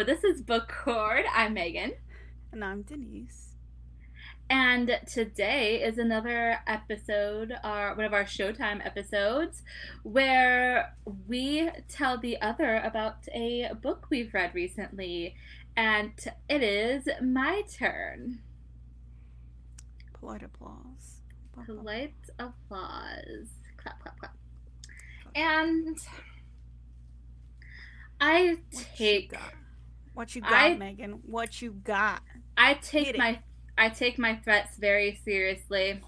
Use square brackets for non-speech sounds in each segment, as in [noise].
Hello, this is Book Hoard. I'm Megan. And I'm Dennise. And today is another episode, or one of our Showtime episodes, where we tell the other about a book we've read recently. And it is my turn. Polite applause. Polite applause. Clap, clap, clap. And I take what you got, I, Megan. What you got? I take my I take my threats very seriously.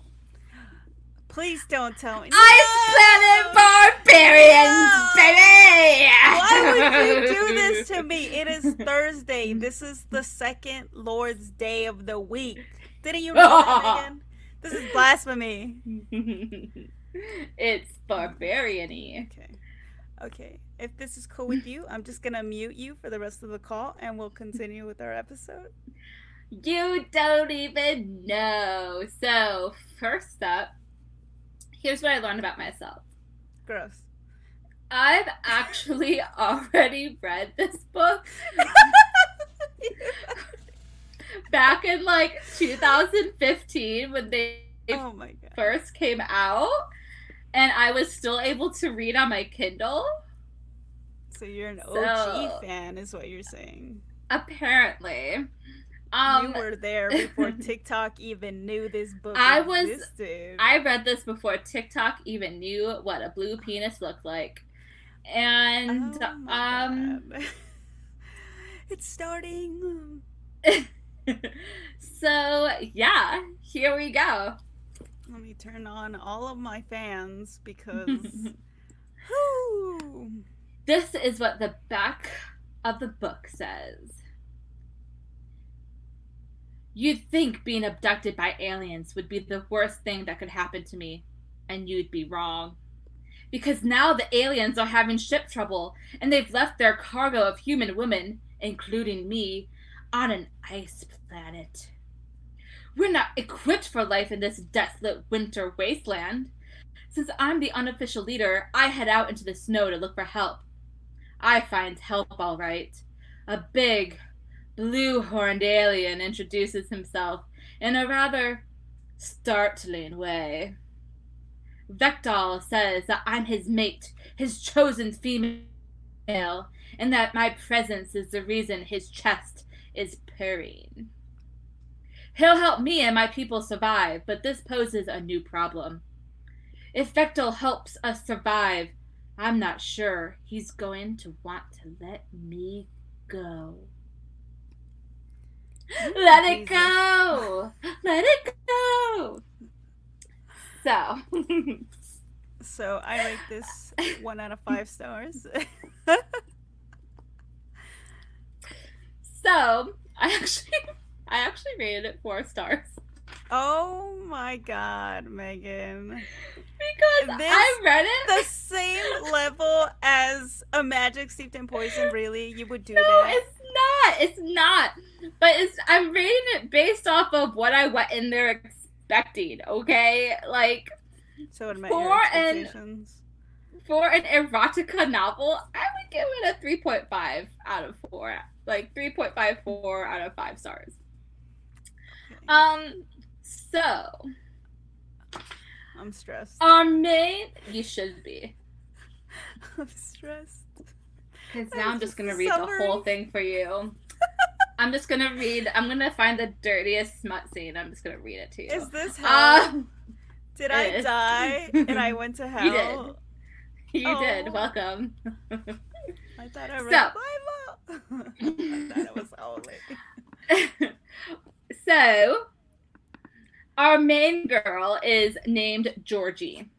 Please don't tell me. I no! barbarians, no! baby. Why would you do this to me? It is [laughs] Thursday. This is the second Lord's Day of the week. Didn't you [laughs] know that, Megan? This is blasphemy. [laughs] it's barbarian-y. Okay. Okay. If this is cool with you, I'm just gonna mute you for the rest of the call and we'll continue with our episode. You don't even know. So, first up, here's what I learned about myself. Gross. I've actually [laughs] already read this book. Back in like 2015 when they oh first came out and I was still able to read on my Kindle. So you're an OG fan, is what you're saying. Apparently. Um, you were there [laughs] before TikTok even knew this book. I existed. was. I read this before TikTok even knew what a blue penis looked like, and oh um, [laughs] it's starting. [laughs] so yeah, here we go. Let me turn on all of my fans because. whoo, this is what the back of the book says. You'd think being abducted by aliens would be the worst thing that could happen to me, and you'd be wrong. Because now the aliens are having ship trouble, and they've left their cargo of human women, including me, on an ice planet. We're not equipped for life in this desolate winter wasteland. Since I'm the unofficial leader, I head out into the snow to look for help. I find help all right. A big, blue horned alien introduces himself in a rather startling way. Vektal says that I'm his mate, his chosen female, and that my presence is the reason his chest is purring. He'll help me and my people survive, but this poses a new problem. If Vektal helps us survive, I'm not sure he's going to want to let me go. Let it go! Let it go! So. so I rate this [laughs] one out of five stars. so I actually I actually rated it four stars. Oh my god, Megan. Because this, I read it the same level as a magic steeped in poison, really? You would do no, that? it's not. It's not. But it's I'm rating it based off of what I went in there expecting, okay? Like So met for an for an erotica novel, I would give it a 3.5 out of 4. Like 3.54 out of 5 stars. Um, so I'm stressed. Our main, you should be. [laughs] I'm stressed. Because now I'm just gonna read summary. the whole thing for you. [laughs] I'm just gonna read. I'm gonna find the dirtiest smut scene. I'm just gonna read it to you. Is this how? Uh, [laughs] did I is. die and I went to hell? You did. You oh. did. Welcome. I thought I read so, Bible. I thought it was holy. so, our main girl is named Georgie,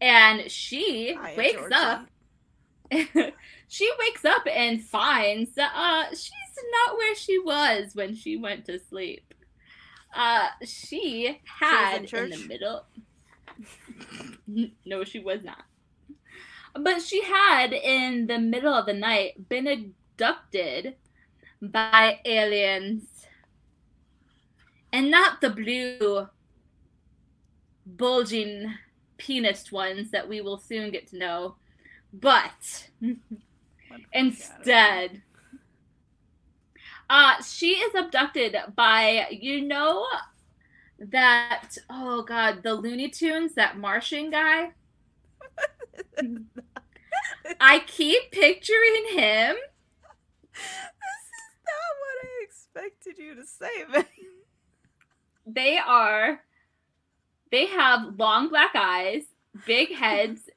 and she Hi, wakes Georgie. up. [laughs] she wakes up and finds that uh, she's not where she was when she went to sleep. Uh, she had she in, in the middle. [laughs] no, she was not. But she had in the middle of the night been abducted by aliens and not the blue bulging penis ones that we will soon get to know, but [laughs] instead Uh, she is abducted by you know that oh god the Looney Tunes that Martian guy. [laughs] I keep picturing him. This is not what I expected you to say, man. They are. They have long black eyes, big heads,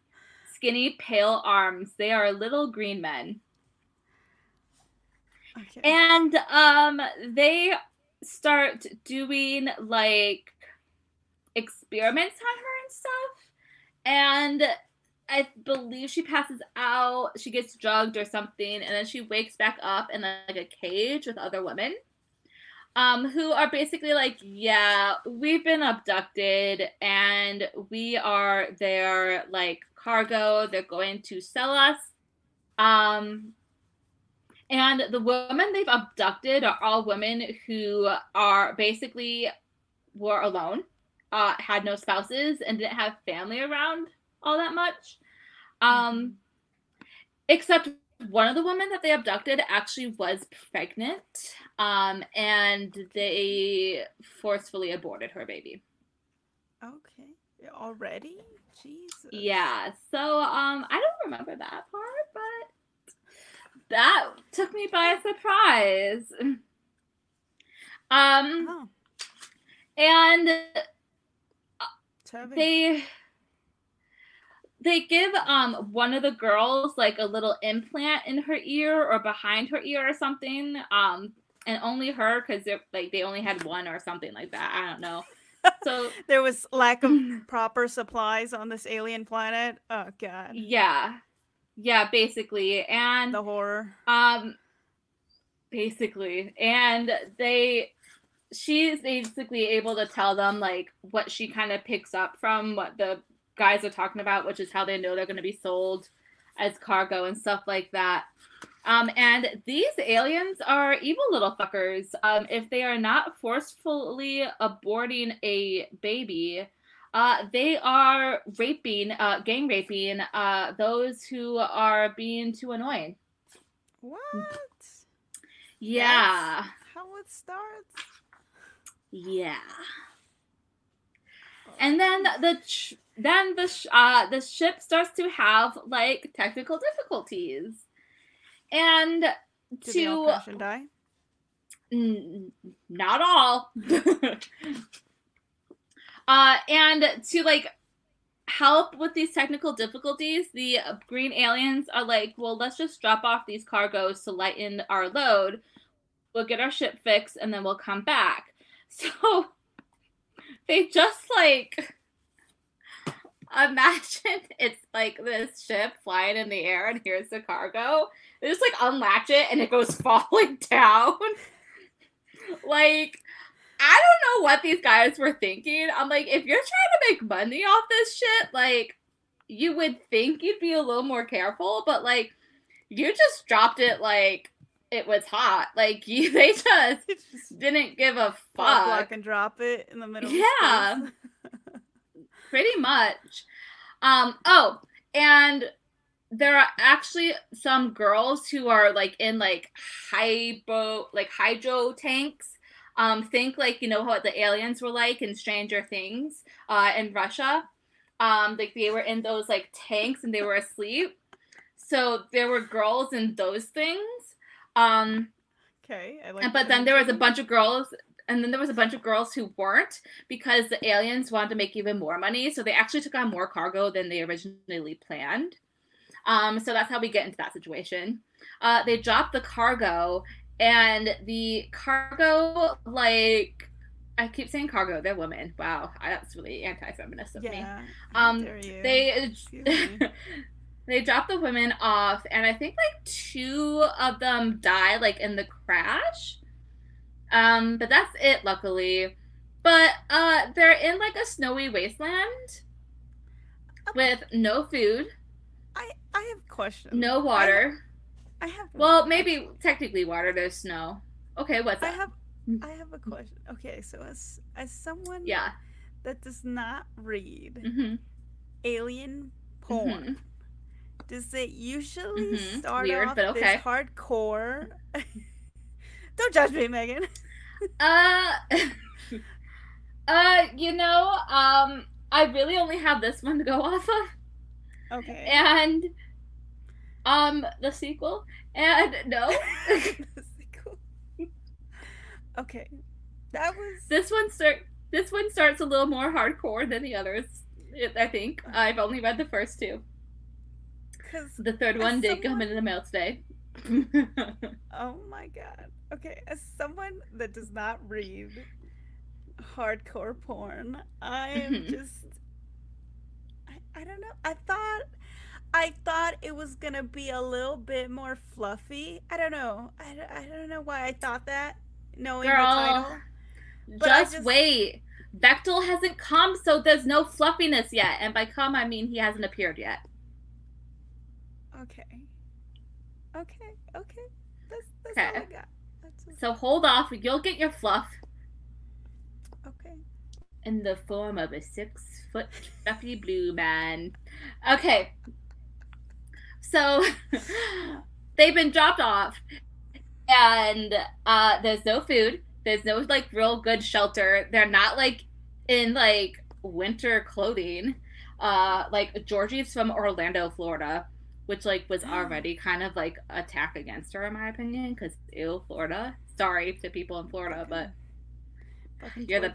skinny, pale arms. They are little green men. Okay. And um they start doing like experiments on her and stuff. And I believe she passes out, she gets drugged or something, and then she wakes back up in like a cage with other women. Um, who are basically like, yeah, we've been abducted and we are their like cargo. They're going to sell us. Um, and the women they've abducted are all women who are basically were alone, uh, had no spouses, and didn't have family around all that much. Um, except one of the women that they abducted actually was pregnant, um, and they forcefully aborted her baby. Okay. Already? Jesus. Yeah. So um, I don't remember that part, but that took me by surprise. [laughs] Um, Oh, and they they give um one of the girls like a little implant in her ear or behind her ear or something um and only her because they're like they only had one or something like that i don't know [laughs] so there was lack of [laughs] proper supplies on this alien planet. Oh god. yeah yeah basically and The horror. um basically and they she's basically able to tell them like what she kind of picks up from what the guys are talking about which is how they know they're going to be sold as cargo and stuff like that um and these aliens are evil little fuckers um if they are not forcefully aborting a baby uh, they are raping, uh, gang raping, uh, those who are being too annoying. What? Yeah. How it starts? Yeah. And then the ch- then the sh- uh the ship starts to have like technical difficulties. And they all to crash and die? N- not all. [laughs] uh, and to like help with these technical difficulties, the green aliens are like, well, let's just drop off these cargoes to lighten our load. We'll get our ship fixed and then we'll come back. [laughs] So they just like imagine [laughs] it's like this ship flying in the air and here's the cargo. They just like unlatch it and it goes [laughs] falling down. [laughs] like I don't know what these guys were thinking. I'm like, if you're trying to make money off this shit, like you would think you'd be a little more careful, but like you just dropped it like it was hot. Like you they just didn't give a fuck. and drop it in the middle. Yeah. Pretty much. Um oh, and there are actually some girls who are like in like hydro like hydro tanks. Um think like you know what the aliens were like in Stranger Things uh in Russia. Um like they were in those like tanks and they were asleep. So there were girls in those things. Um Okay. I like but then there was a bunch of girls and then there was a bunch of girls who weren't because the aliens wanted to make even more money so they actually took on more cargo than they originally planned um, so that's how we get into that situation uh, they dropped the cargo and the cargo like i keep saying cargo they're women wow that's really anti-feminist of me Yeah. um, you. they me. [laughs] they dropped the women off and i think like two of them die like in the crash um but that's it luckily but uh they're in like a snowy wasteland with no food I I have questions. no water I have. well maybe technically water there's snow okay what's I up have. I have a question. Okay, so as as someone yeah that does not read hmm alien porn, does it usually Mhm. start Weird, off but okay. this hardcore [laughs] Don't judge me, Megan. Uh, [laughs] uh, you know, um, I really only have this one to go off of, Okay. and um, the sequel, and no, [laughs] The [laughs] sequel. okay. That was this one start. This one starts a little more hardcore than the others. I think I've only read the first two. because The third one did come someone- in the mail today. oh my god. Okay, as someone that does not read hardcore porn, I am Mhm. just I, I don't know. I thought I thought it was gonna be a little bit more fluffy. I don't know. I, don't- I don't know why I thought that, knowing Girl. the title. But just, just- wait. Vektal hasn't come, so there's no fluffiness yet. And by come, I mean he hasn't appeared yet. Okay. Okay. Okay. That's that's all I got. So hold off. You'll get your fluff okay. in the form of a six foot fluffy blue man. Okay. So [laughs] they've been dropped off, and uh, there's no food. There's no like real good shelter. They're not like in like winter clothing. Uh, like Georgie's from Orlando, Florida, which like was [gasps] already kind of like attack against her in my opinion. Because ew, Florida. Sorry to people in Florida, but Fucking You're the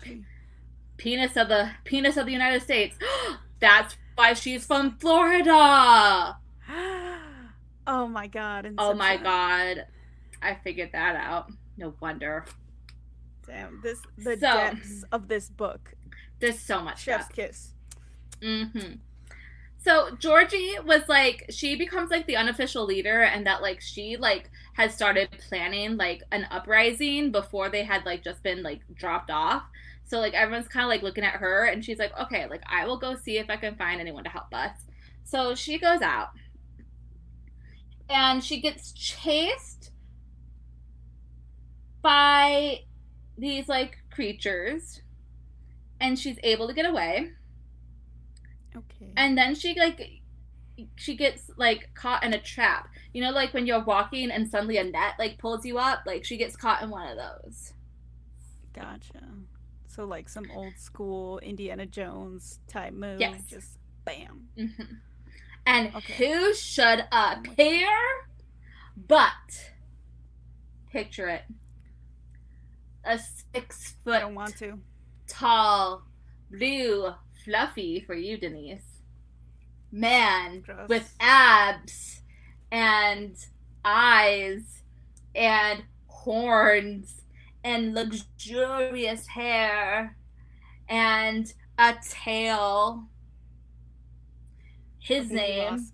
penis of the penis of the United States. [gasps] That's why she's from Florida. [gasps] oh my god. Oh my god. I figured that out. No wonder. Damn, this the So- depths of this book. There's so much Chef's stuff. kiss. Mm-hmm. So Georgie was like she becomes like the unofficial leader and that like she like had started planning like an uprising before they had like just been like dropped off. So like everyone's kind of like looking at her and she's like, "Okay, like I will go see if I can find anyone to help us." So she goes out. And she gets chased by these like creatures and she's able to get away Okay. and then she like she gets like caught in a trap you know like when you're walking and suddenly a net like pulls you up like she gets caught in one of those Gotcha. So like some old school Indiana Jones type move. Yes. Just bam. hmm and Okay. who should appear but picture it a six I foot don't want to. tall blue fluffy for you dennise man Gross. with abs and eyes and horns and luxurious hair and a tail. His name,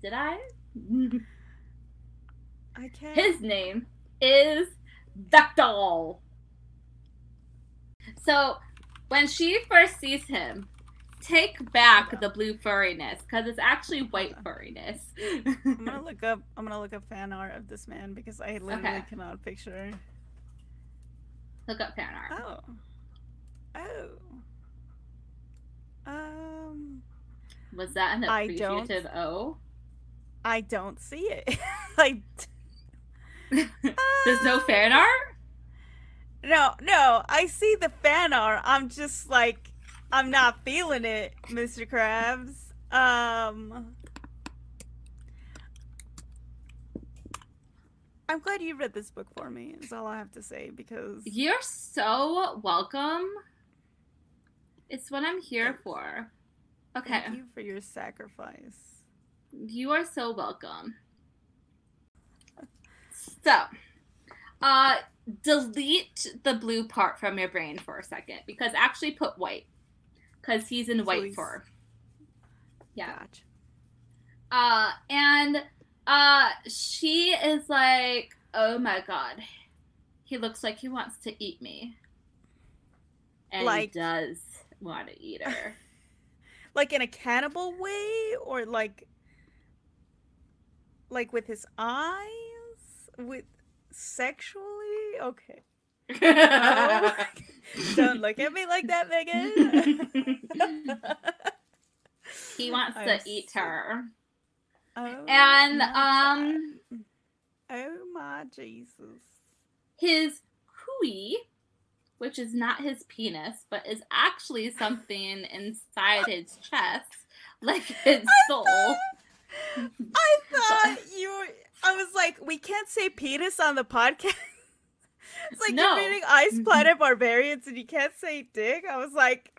did I? [laughs] I can't. His name is Vektal. So when she first sees him, take back the blue furriness because it's actually white furriness. I'm gonna [laughs] look up. I'm gonna look up fan art of this man because I literally Okay. cannot picture. Look up fan art. Oh. Oh. Um. Was that an I appreciative O? I don't see it. [laughs] like. [laughs] There's no fan art? No, no. I see the fan art. I'm just like, I'm not feeling it, Mr. Krabs. Um. I'm glad you read this book for me. Is all I have to say because You're so welcome. It's what I'm here for. Okay. thank you for your sacrifice. You are so welcome. So, uh, delete the blue part from your brain for a second because actually put white because he's in So white fur. Yeah. Gotcha. Uh, and uh, she is like, "Oh my god, he looks like he wants to eat me," and Like- he does want to eat her. [laughs] Like in a cannibal way, or like, like with his eyes, with sexually. Okay. Oh. [laughs] Don't look at me like that, Megan. he wants I'm to eat so- her. Oh And um God. oh my Jesus. his kui, which is not his penis, but is actually something inside his chest, like his soul. I thought you were, I was like, we can't say penis on the podcast. It's like No. you're reading Ice Planet Barbarians and you can't say dick. I was like,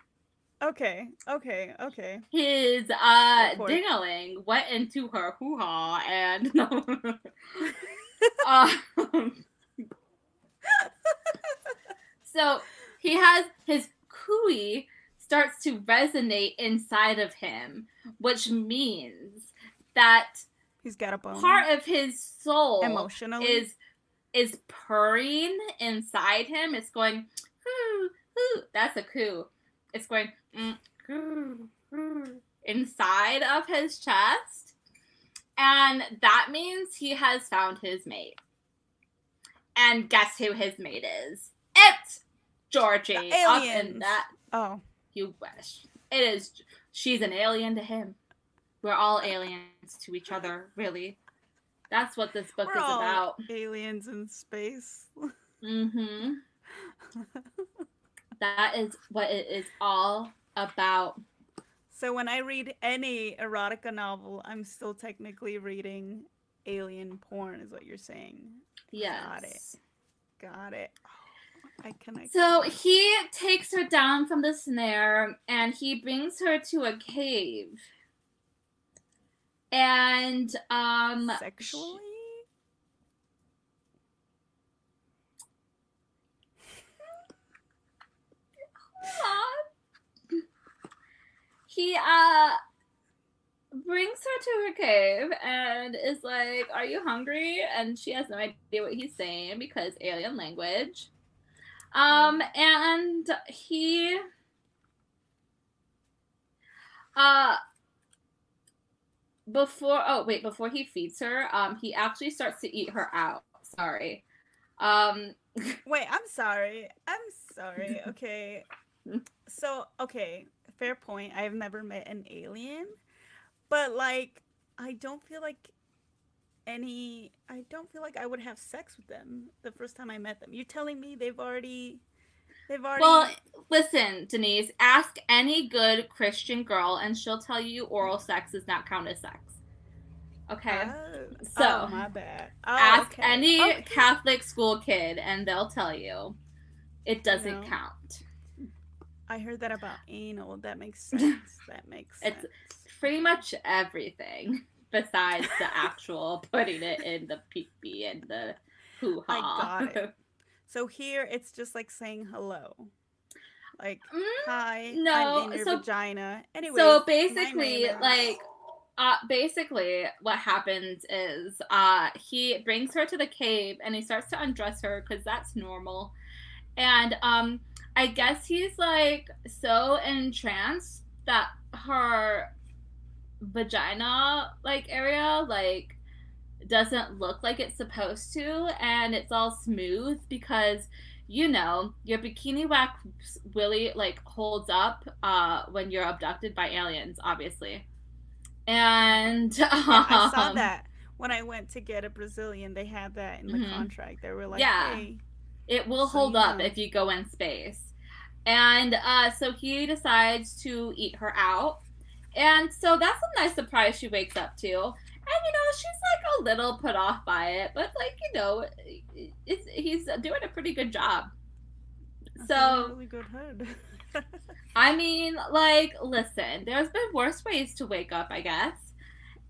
okay, okay, okay. His uh Go for it. dingaling went into her hoo ha and [laughs] um, [laughs] so he has his kui starts to resonate inside of him, which means that He's got a bone. part of his soul Emotionally. is is purring inside him. It's going, "Hoo, hoo." that's a coo. It's going "Mm, hoo, hoo," inside of his chest, and that means he has found his mate. And guess who his mate is? It's Georgie. The Up in aliens. that oh, you wish. It is. She's an alien to him. We're all aliens to each other, really. That's what this book we're is about. aliens in space. Mm-hmm. [laughs] That is what it is all about. so when I read any erotica novel, I'm still technically reading alien porn, is what you're saying. Yes. Got it. Got it. Oh, I connect. So he takes her down from the snare and he brings her to a cave. And um sexually. [laughs] he uh brings her to her cave and is like, "Are you hungry?" And she has no idea what he's saying because alien language. Um, and he uh before oh wait before he feeds her um he actually starts to eat her out sorry um [laughs] Wait, I'm sorry. I'm sorry. [laughs] Okay. So, okay, fair point. I've never met an alien, but like I don't feel like any I don't feel like I would have sex with them the first time I met them. You're telling me they've already they've already Well, listen, Dennise, ask any good Christian girl and she'll tell you oral sex does not count as sex. Okay? Oh, So, oh, my bad. Oh, ask okay. any Okay. Catholic school kid and they'll tell you it doesn't No. count. I heard that about anal. That makes [laughs] sense. That makes sense. It's- Pretty much everything besides the actual putting it in the pee pee and the hoo ha. I got it. [laughs] So here it's just like saying hello. Like hi, no, I'm in your so- vagina. Anyway, so basically, like, uh, basically, what happens is, uh, he brings her to the cave and he starts to undress her because that's normal, and um, I guess he's like so entranced that her vagina like area like doesn't look like it's supposed to and it's all smooth because you know your bikini wax really like holds up uh when you're abducted by aliens obviously and Yeah, I saw [laughs] um, that when I went to get a Brazilian. They had that in the Mhm. contract. They were like, Yeah. "Hey, it will So hold you up know. if you go in space and uh so he decides to eat her out and so that's a nice surprise she wakes up to and you know she's like a little put off by it but like you know it's, he's doing a pretty good job that's so really good hood." [laughs] I mean, like, listen, there's been worse ways to wake up, I guess.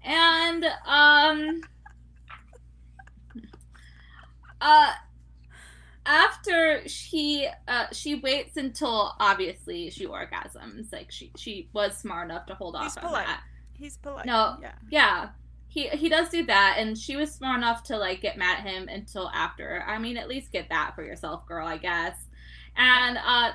And um uh after she uh she waits until obviously she orgasms. Like she she was smart enough to hold He's off on polite. that. He's polite. No. yeah. Yeah. He he does do that and she was smart enough to like get mad at him until after. I mean, at least get that for yourself, girl, I guess. And uh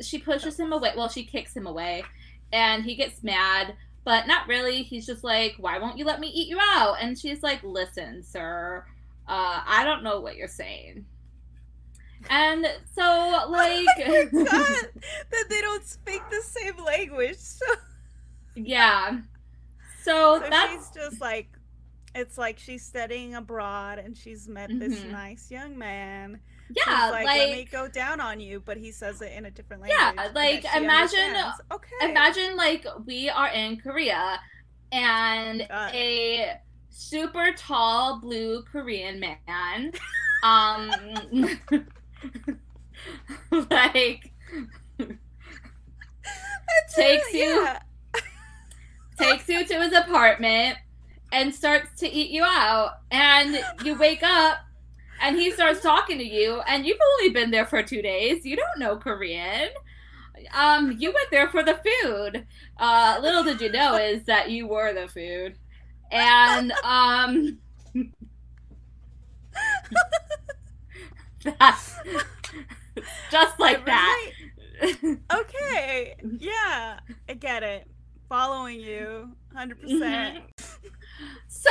she pushes him away. Well, she kicks him away and he gets mad, but not really. He's just like, "Why won't you let me eat you out?" And she's like, "Listen, sir, uh I don't know what you're saying." And so [laughs] like I forgot that they don't speak the same language. So, [laughs] yeah. So, so that's she's just like, it's like she's studying abroad and she's met this Mhm. nice young man. Yeah, like, like, let me go down on you, but he says it in a different language. Yeah, like, imagine- understands. okay, imagine like we are in Korea and Got a super tall blue Korean man um [laughs] like [laughs] takes you- yeah. Takes you to his apartment and starts to eat you out. And you wake up and he starts talking to you. And you've only been there for two days. You don't know korean. Um you went there for the food. Uh little did you know is that you were the food. And um [laughs] that's just like that? [laughs] Okay, yeah, I get it. Following you, hundred percent. So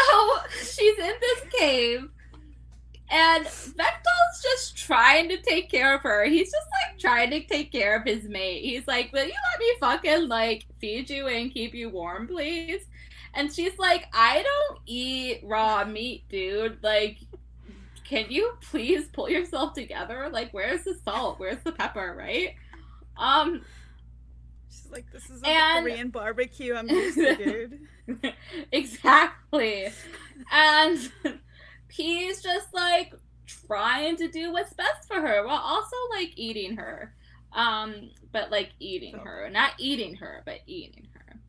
she's in this cave, and Vektal's just trying to take care of her. He's just like trying to take care of his mate. He's like, Will you let me fucking like feed you and keep you warm, please? And she's like, I don't eat raw meat, dude. Like, can you please pull yourself together? Like, where's the salt? Where's the pepper, right? Um, [laughs] Like, "This is a And- Korean barbecue. I'm used to, dude." exactly. And he's just like trying to do what's best for her while also like eating her. Um, but like eating So- her. Not eating her, but eating her.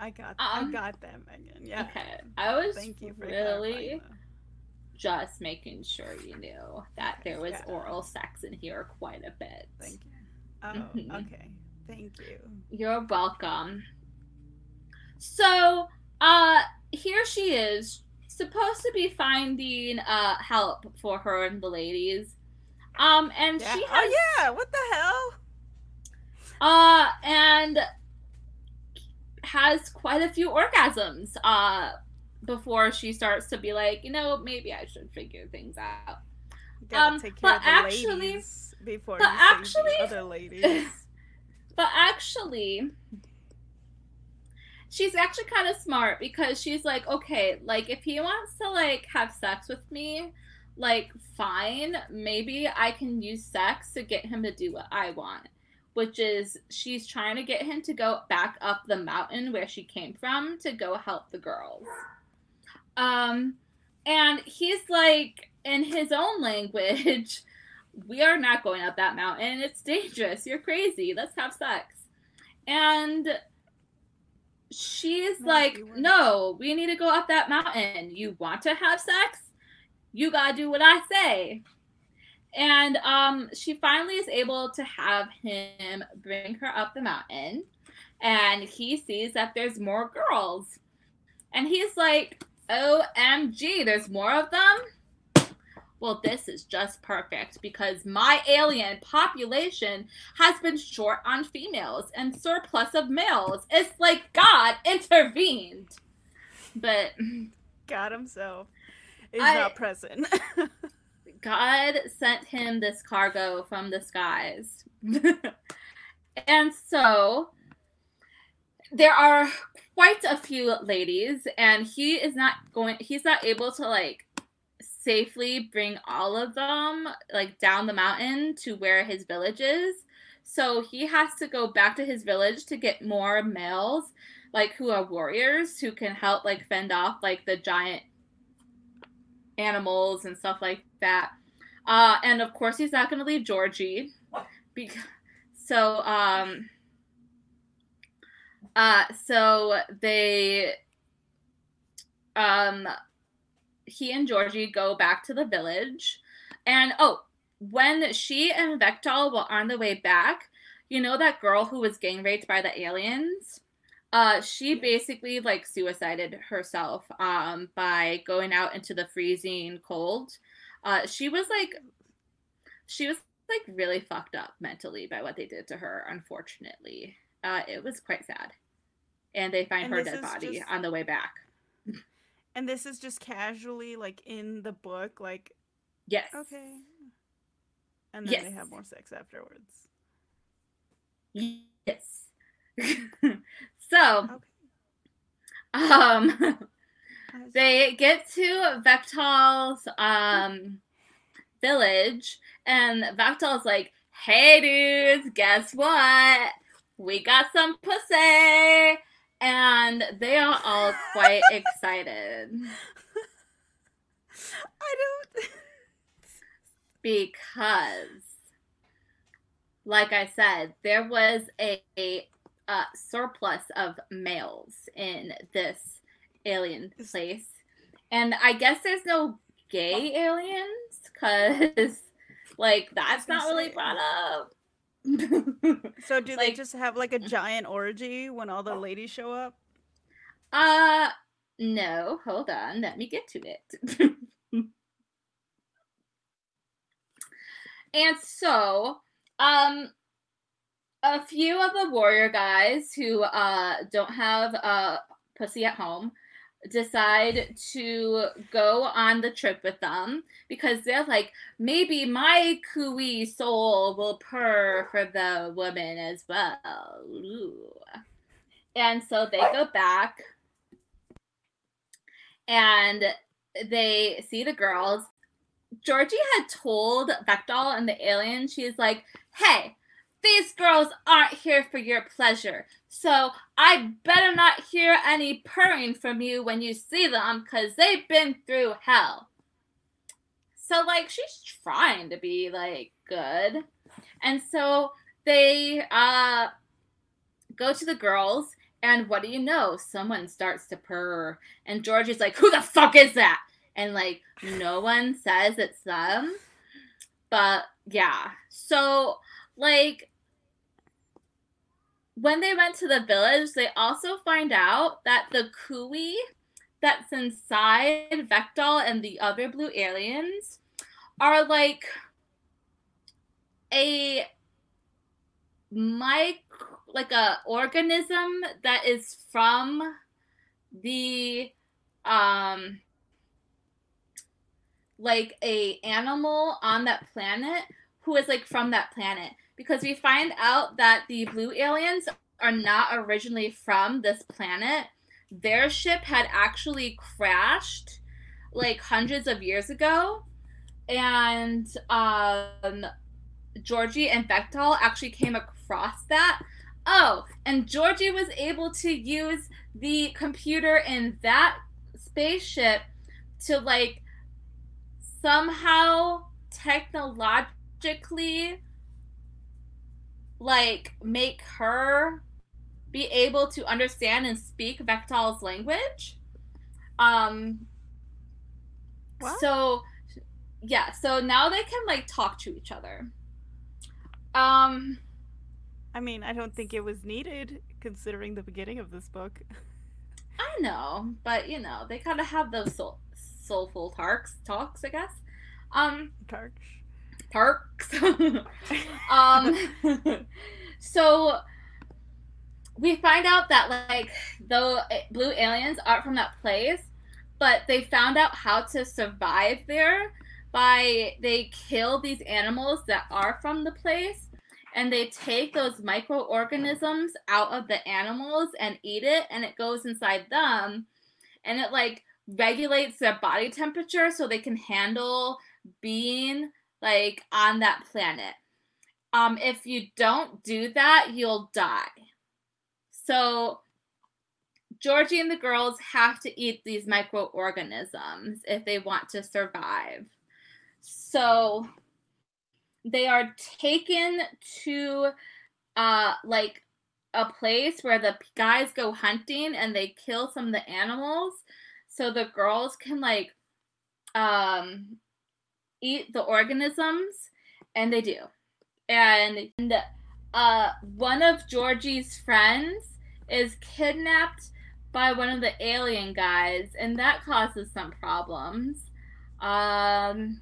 I got, Um, I got that, Megan. Yeah. Okay. I was Thank you for really just making sure you knew that there was Yeah. oral sex in here quite a bit. Thank you. Oh, Mhm. [laughs] okay. Thank you. You're welcome. So, uh, here she is, supposed to be finding uh help for her and the ladies. Um, and Yeah. she has oh yeah. What the hell? uh and has quite a few orgasms uh before she starts to be like, you know, maybe I should figure things out. You gotta Um, take care but of the actually- ladies before but you actually, actually- the other ladies. [laughs] But actually, she's actually kind of smart because she's like, okay, like if he wants to like have sex with me, like fine, maybe I can use sex to get him to do what I want. Which is she's trying to get him to go back up the mountain where she came from to go help the girls. Um and he's like in his own [laughs] language we are not going up that mountain. It's dangerous. You're crazy. Let's have sex. And she's No, like. No, we need to go up that mountain. You want to have sex? You gotta do what I say. And um, she finally is able to have him bring her up the mountain. And he sees that there's more girls. And he's like, OMG, there's more of them? Well, this is just perfect because my alien population has been short on females and surplus of males. It's like God intervened. But God himself is I- not present. [laughs] God sent him this cargo from the skies. [laughs] and so there are quite a few ladies and he is not going he's not able to like safely bring all of them like down the mountain to where his village is. So he has to go back to his village to get more males like who are warriors who can help like fend off like the giant animals and stuff like that. Uh, and of course, he's not going to leave Georgie. Because, so, um, uh, so they, um, he and Georgie go back to the village. And oh, when she and Vektal were on the way back, you know that girl who was gang raped by the aliens? Uh, she basically like suicided herself um by going out into the freezing cold. Uh, she was like, she was like really fucked up mentally by what they did to her. Unfortunately, uh, it was quite sad. And they find And her dead body just- on the way back. And this is just casually like in the book, like Yes. okay. And then they have more sex afterwards. Yes. [laughs] so, Okay. um, they get to Vektal's um village and Vektal's like, "Hey dudes, guess what? We got some pussy." And they are all quite excited. [laughs] I don't [laughs] because like I said, there was a, a, a surplus of males in this alien place. And I guess there's no gay aliens because, [laughs] like, that's not really brought up. [laughs] so, do like, they just have like a [laughs] giant orgy when all the ladies show up? Uh, no. Hold on. Let me get to it. [laughs] and so, um, a few of the warrior guys who uh don't have uh pussy at home decide to go on the trip with them because they're like, maybe my Kui soul will purr for the woman as well. Ooh. And so they go back and they see the girls. Georgie had told Vektal and the alien, she's like, hey, these girls aren't here for your pleasure. So I better not hear any purring from you when you see them because they've been through hell. So, like, she's trying to be, like, good. And so they uh, go to the girls, and what do you know? Someone starts to purr. And George is like, Who the fuck is that? And, like, no one says it's them. But, yeah. So, like, when they went to the village, they also find out that the Kui that's inside Vektal and the other blue aliens are like a mic like a organism that is from the um like a animal on that planet who is like from that planet because we find out that the blue aliens are not originally from this planet. Their ship had actually crashed like hundreds of years ago. And um, Georgie and Vektal actually came across that. Oh, and Georgie was able to use the computer in that spaceship to like somehow technologically like make her be able to understand and speak Vektal's language. Um what? so yeah, so now they can like talk to each other. Um I mean, I don't think it was needed considering the beginning of this book. [laughs] I know, but you know, they kind of have those soul- soulful talks, talks, I guess. Um Tarks. Parks. [laughs] um, [laughs] so we find out that like the blue aliens aren't from that place, but they found out how to survive there by they kill these animals that are from the place and they take those microorganisms out of the animals and eat it and it goes inside them and it like regulates their body temperature so they can handle being like on that planet. Um, if you don't do that, you'll die. So Georgie and the girls have to eat these microorganisms if they want to survive. So they are taken to uh like a place where the guys go hunting and they kill some of the animals so the girls can like um eat the organisms, and they do. And uh, one of Georgie's friends is kidnapped by one of the alien guys, and that causes some problems. Um,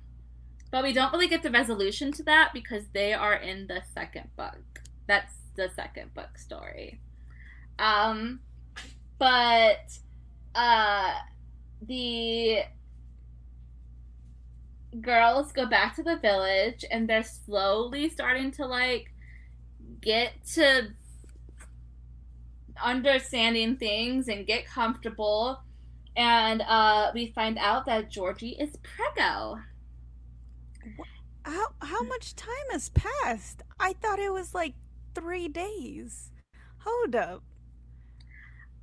but we don't really get the resolution to that because they are in the second book. That's the second book story. Um, but uh, the girls go back to the village and they're slowly starting to like get to understanding things and get comfortable and uh, we find out that Georgie is prego. How how much time has passed? I thought it was like three days. Hold up.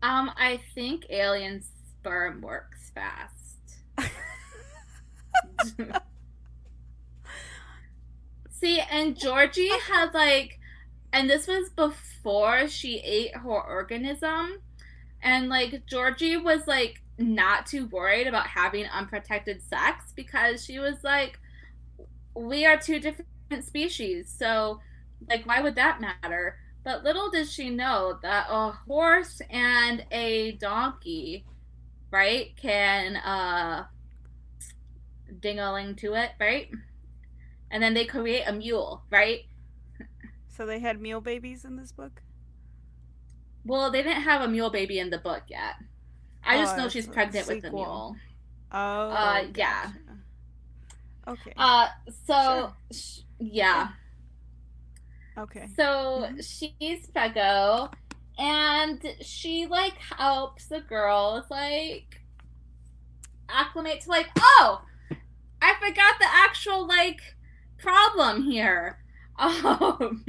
Um, I think alien sperm works fast. See, and Georgie [laughs] had like, and this was before she ate her organism, and like Georgie was like not too worried about having unprotected sex because she was like, we are two different species, so like, why would that matter? But little did she know that a horse and a donkey, right, can uh dingaling to it, right? And then they create a mule, right? So they had mule babies in this book? Well, they didn't have a mule baby in the book yet. I just Oh, know she's a pregnant with the sequel. mule. Oh. Uh, yeah. Okay. Uh, so Sure. sh- yeah. okay. So Mhm. she's Prego, and she like helps the girls like acclimate to like, oh, I forgot the actual like problem here. Um,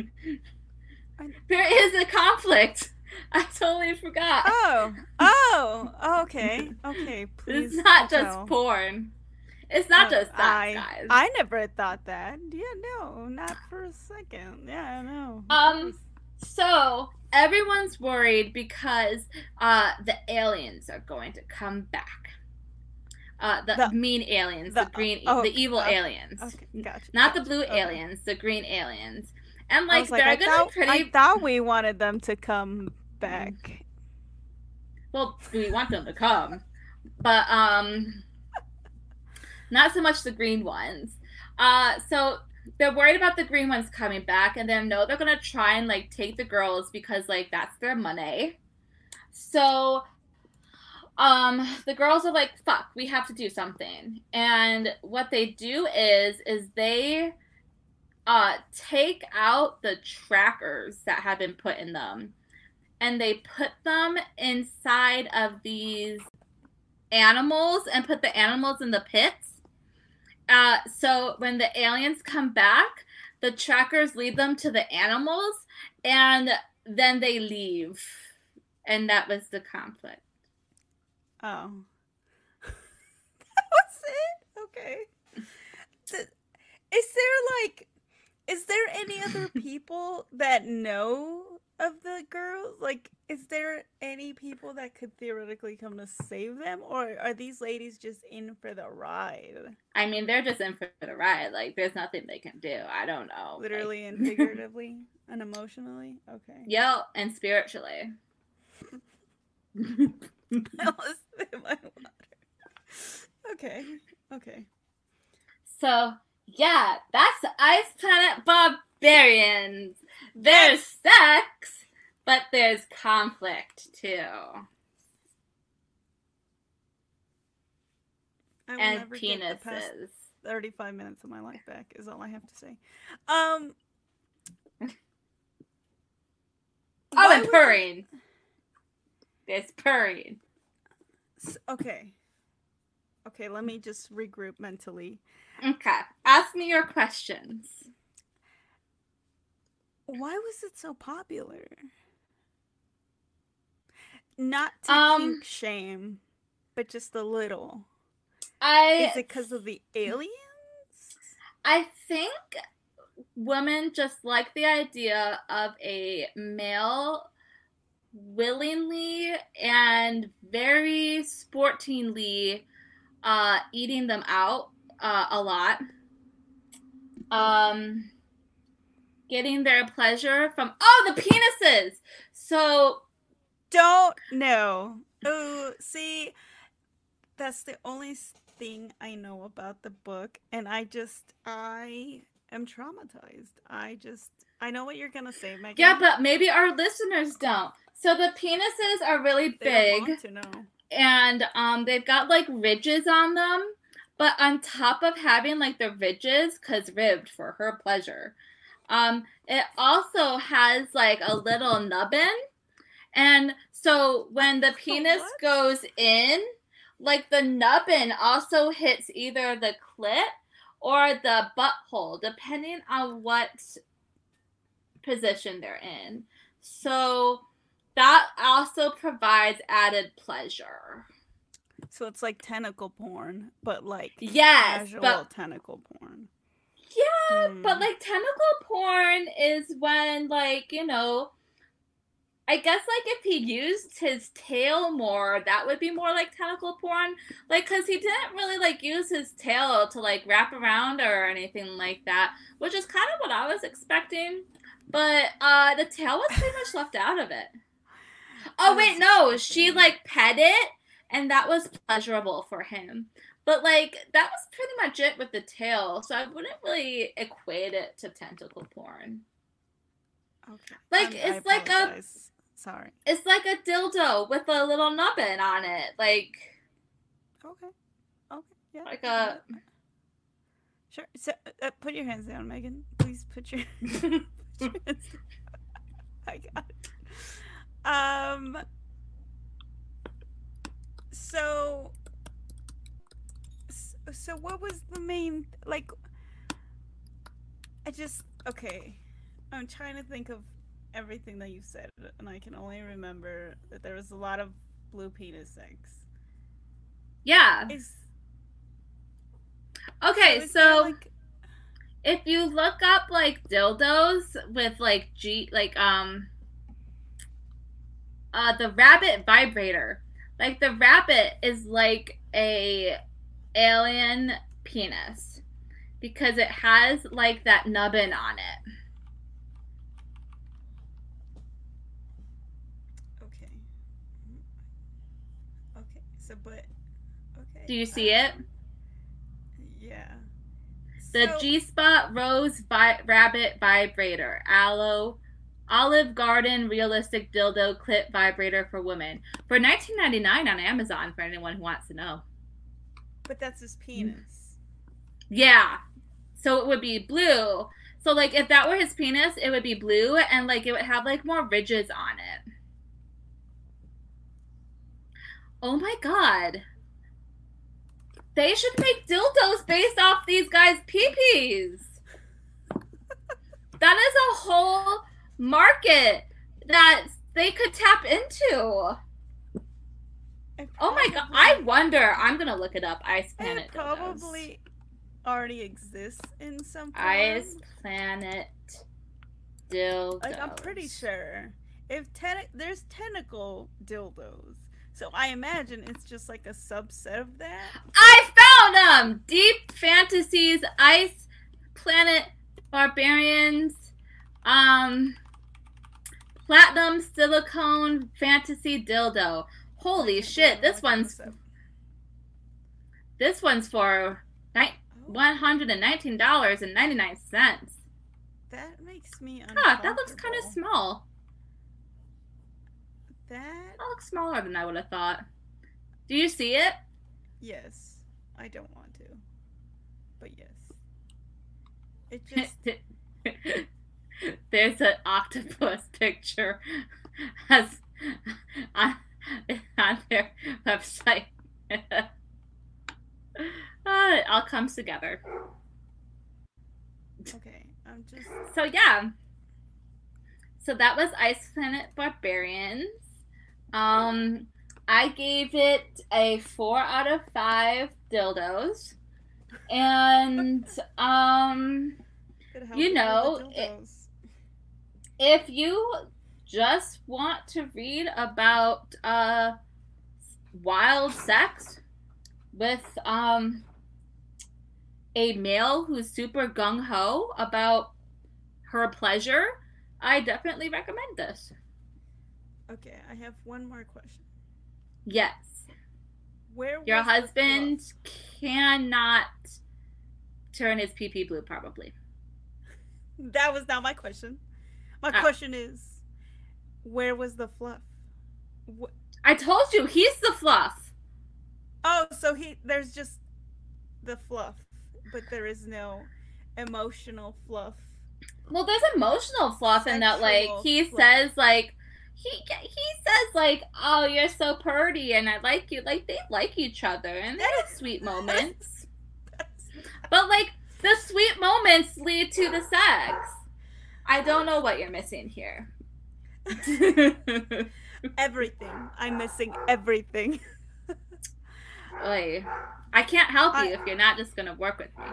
there is a conflict. [laughs] I totally forgot. Oh. Oh. Okay. Okay. [laughs] Please. it's not just tell. porn. It's not Uh, just that, I, guys. I never thought that. Yeah, no, not for a second. Yeah, no. Um, So everyone's worried because uh, the aliens are going to come back. Uh, the, The- mean aliens, the, the- green, oh, the evil okay, aliens, Okay, gotcha. not the blue okay. aliens, the green aliens, and like they're gonna thought, pretty. I thought we wanted them to come back. Well, we want them to come, but um, not so much the green ones. Uh, so they're worried about the green ones coming back, and they know they're gonna try and like take the girls because like that's their money. So, um, the girls are like, "Fuck, we have to do something," and what they do is is they uh take out the trackers that have been put in them and they put them inside of these animals and put the animals in the pits. Uh, so when the aliens come back, the trackers lead them to the animals and then they leave. And that was the conflict. Oh. [laughs] that was it? Okay. Is there like is there any other [laughs] people that know of the girls? Like is there any people that could theoretically come to save them or are these ladies just in for the ride? I mean, they're just in for the ride. Like, there's nothing they can do. I don't know. Like, Literally and [laughs] figuratively and emotionally? Okay. yep, and spiritually. [laughs] I lost my water. Okay. Okay. So yeah, that's Ice Planet Barbarians. There's sex, but there's conflict too, and never get the past penises. 35 minutes of my life back is all I have to say. Um [laughs] Oh, and purring. There's purring. Okay. Okay, let me just regroup mentally. Okay, ask me your questions. Why was it so popular? Not to Um, shame, but just a little. I Is it because of the aliens? I think women just like the idea of a male willingly and very sportingly uh, eating them out uh, a lot. Um, getting their pleasure from oh the penises. So Don't know. Oh, see, that's the only thing I know about the book, and I just I am traumatized. I just I know what you're gonna say, Megan. yeah, but maybe our listeners don't. So the penises are really they big. want to know. and um they've got like ridges on them but on top of having like the ridges because ribbed for her pleasure um it also has like a little nubbin and so when the penis What? goes in like the nubbin also hits either the clit or the butthole, depending on what position they're in. So that also provides added pleasure. So it's like tentacle porn, but like yes, casual but tentacle porn. yeah, but Hmm. like tentacle porn is when like you know. I guess like if he used his tail more, that would be more like tentacle porn. Like, cause he didn't really like use his tail to like wrap around or anything like that, which is kind of what I was expecting. But uh the tail was pretty much left out of it. Oh wait, no, she like pet it, and that was pleasurable for him. But like that was pretty much it with the tail, so I wouldn't really equate it to tentacle porn. Okay. Like, it's like a- Sorry. It's like a dildo with a little nubbin on it, like Okay. Okay. Yeah. like a. Sure. So, uh, put your hands down, Megan. Please put your. [laughs] put your [laughs] hands down. I got it. Um. So. So what was the main like? I just okay. I'm trying to think of everything that you said, and I can only remember that there was a lot of blue penis sex. yeah. Is Okay, there, so like if you look up like dildos with like G like um uh the rabbit vibrator. Like the rabbit is like a alien penis because it has like that nubbin on it. Okay. Okay. So, but okay. Do you see it? Yeah. The So- G Spot Rose vi- Rabbit Vibrator, Aloe, Olive Garden Realistic Dildo clip Vibrator for Women for 19.99 on Amazon for anyone who wants to know. But that's his mm. penis. Yeah, so it would be blue. So like if that were his penis, it would be blue and like it would have like more ridges on it. Oh my god. They should make dildos based off these guys' peepees. [laughs] that is a whole market that they could tap into. Oh my god, I wonder. I'm gonna look it up. Ice Planet It dildos. probably already exists in some form. Ice Planet dildos. Like I'm pretty sure if ten- there's tentacle dildos, so I imagine it's just like a subset of that. I found them. Deep Fantasies, Ice Planet Barbarians, um, Platinum Silicone Fantasy Dildo. Holy shit! This one's this one's for ni- Oh, one hundred and nineteen dollars and ninety nine cents. that makes me Huh, that looks kind of small. That That looks smaller than I would have thought. Do you see it? yes, I don't want to, but yes, it [laughs] just There's an octopus [laughs] picture as on, on their website. [laughs] Uh, it all comes together. okay. I'm just So yeah. So that was Ice Planet Barbarians. Um I gave it a four out of five dildos. And um You know, it-. If you just want to read about uh wild sex with um a male who's super gung ho about her pleasure, I definitely recommend this. Okay, I have one more question. Yes. Where Your husband cannot turn his pee pee blue, probably. [laughs] That was not my question. My Ah. question is, where was the fluff? Wh- I told you, he's the fluff. oh, so he there's just the fluff, but there is no emotional fluff. Well, there's emotional fluff in that, like, he fluff. says, like, he he says like, "Oh, you're so pretty, and I like you." Like they like each other, and there's [laughs] sweet moments. But like the sweet moments lead to the sex. I don't know what you're missing here. [laughs] everything. I'm missing everything. Oy. I can't help you I, if you're not just gonna work with me.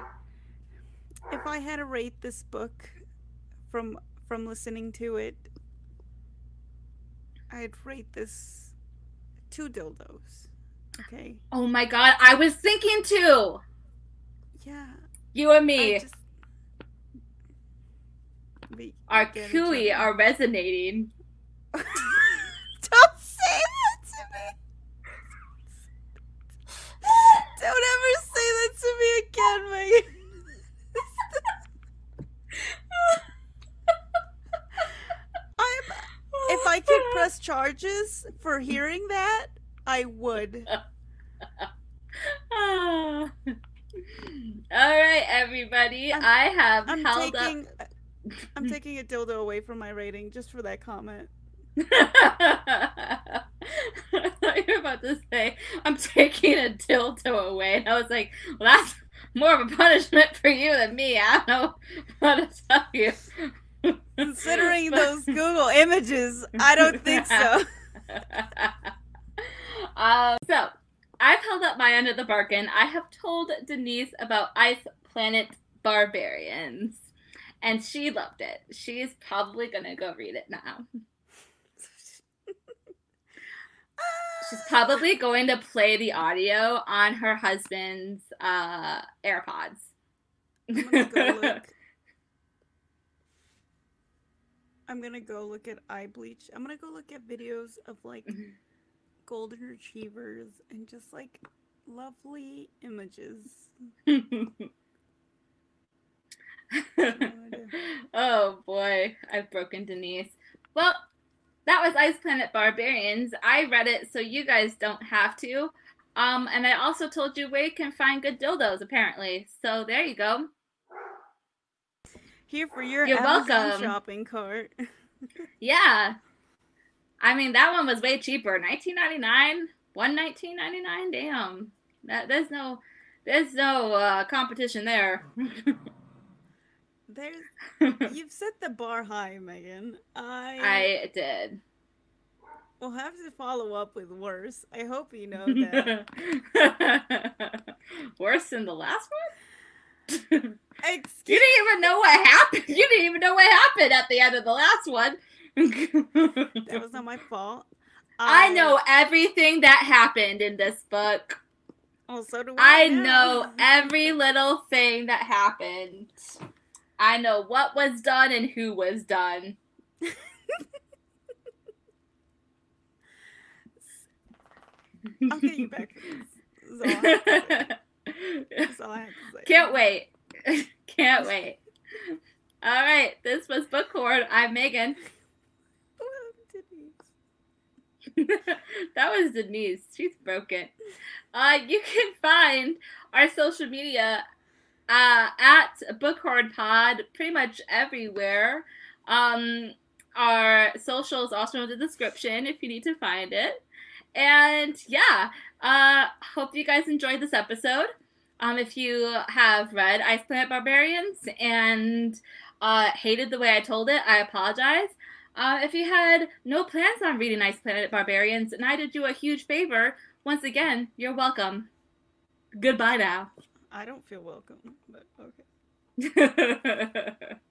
If I had to rate this book from from listening to it, I'd rate this two dildos. Okay. Oh my god, I was thinking too. Yeah. You and me. Just... Our cooey are resonating. [laughs] Don't say that to me. Don't ever say that to me again, Megan. I'm. If I could press charges for hearing that, I would. [laughs] All right, everybody. I'm, I have I'm held taking, up. I'm taking a dildo away from my rating just for that comment. [laughs] I thought you were about to say, I'm taking a dildo away. And I was like, well, that's more of a punishment for you than me. I don't know what to tell you. Considering [laughs] those Google images, I don't think so. [laughs] um, so, I've held up my end of the bargain. I have told Dennise about Ice Planet Barbarians, and she loved it. She's probably going to go read it now. She's probably going to play the audio on her husband's uh, AirPods. I'm gonna go [laughs] look. I'm gonna go look at eye bleach. I'm gonna go look at videos of like mm-hmm. golden retrievers and just like lovely images. [laughs] [laughs] [laughs] oh boy, I've broken Dennise. Well, that was Ice Planet Barbarians. I read it so you guys don't have to. Um, and I also told you where you can find good dildos, apparently. So there you go. Here for your You're Amazon welcome. shopping cart. [laughs] yeah. I mean, that one was way cheaper. Nineteen ninety nine, one nineteen ninety nine. Damn, that there's no, there's no uh, competition there. There's [laughs] you've set the bar high, Megan. I I did. We'll have to follow up with worse. I hope you know that. [laughs] worse than the last one? [laughs] Excuse- you didn't even know what happened. You didn't even know what happened at the end of the last one. that was not my fault. I, I know everything that happened in this book. Oh, so do I. I know every little thing that happened. I know what was done and who was done. I'll get you back. That's all I have to say. Can't wait. [laughs] Can't wait. All right, this was Book Hoard. I'm Megan. [laughs] that was Dennise. She's broken. Uh, you can find our social media uh, at Book Pod pretty much everywhere. Um, our socials also in the description if you need to find it. And yeah, uh, hope you guys enjoyed this episode. Um, if you have read Ice Planet Barbarians and uh, hated the way I told it, I apologize. Uh, if you had no plans on reading Ice Planet Barbarians and I did you a huge favor, once again, you're welcome. Goodbye now. I don't feel welcome, but okay. [laughs]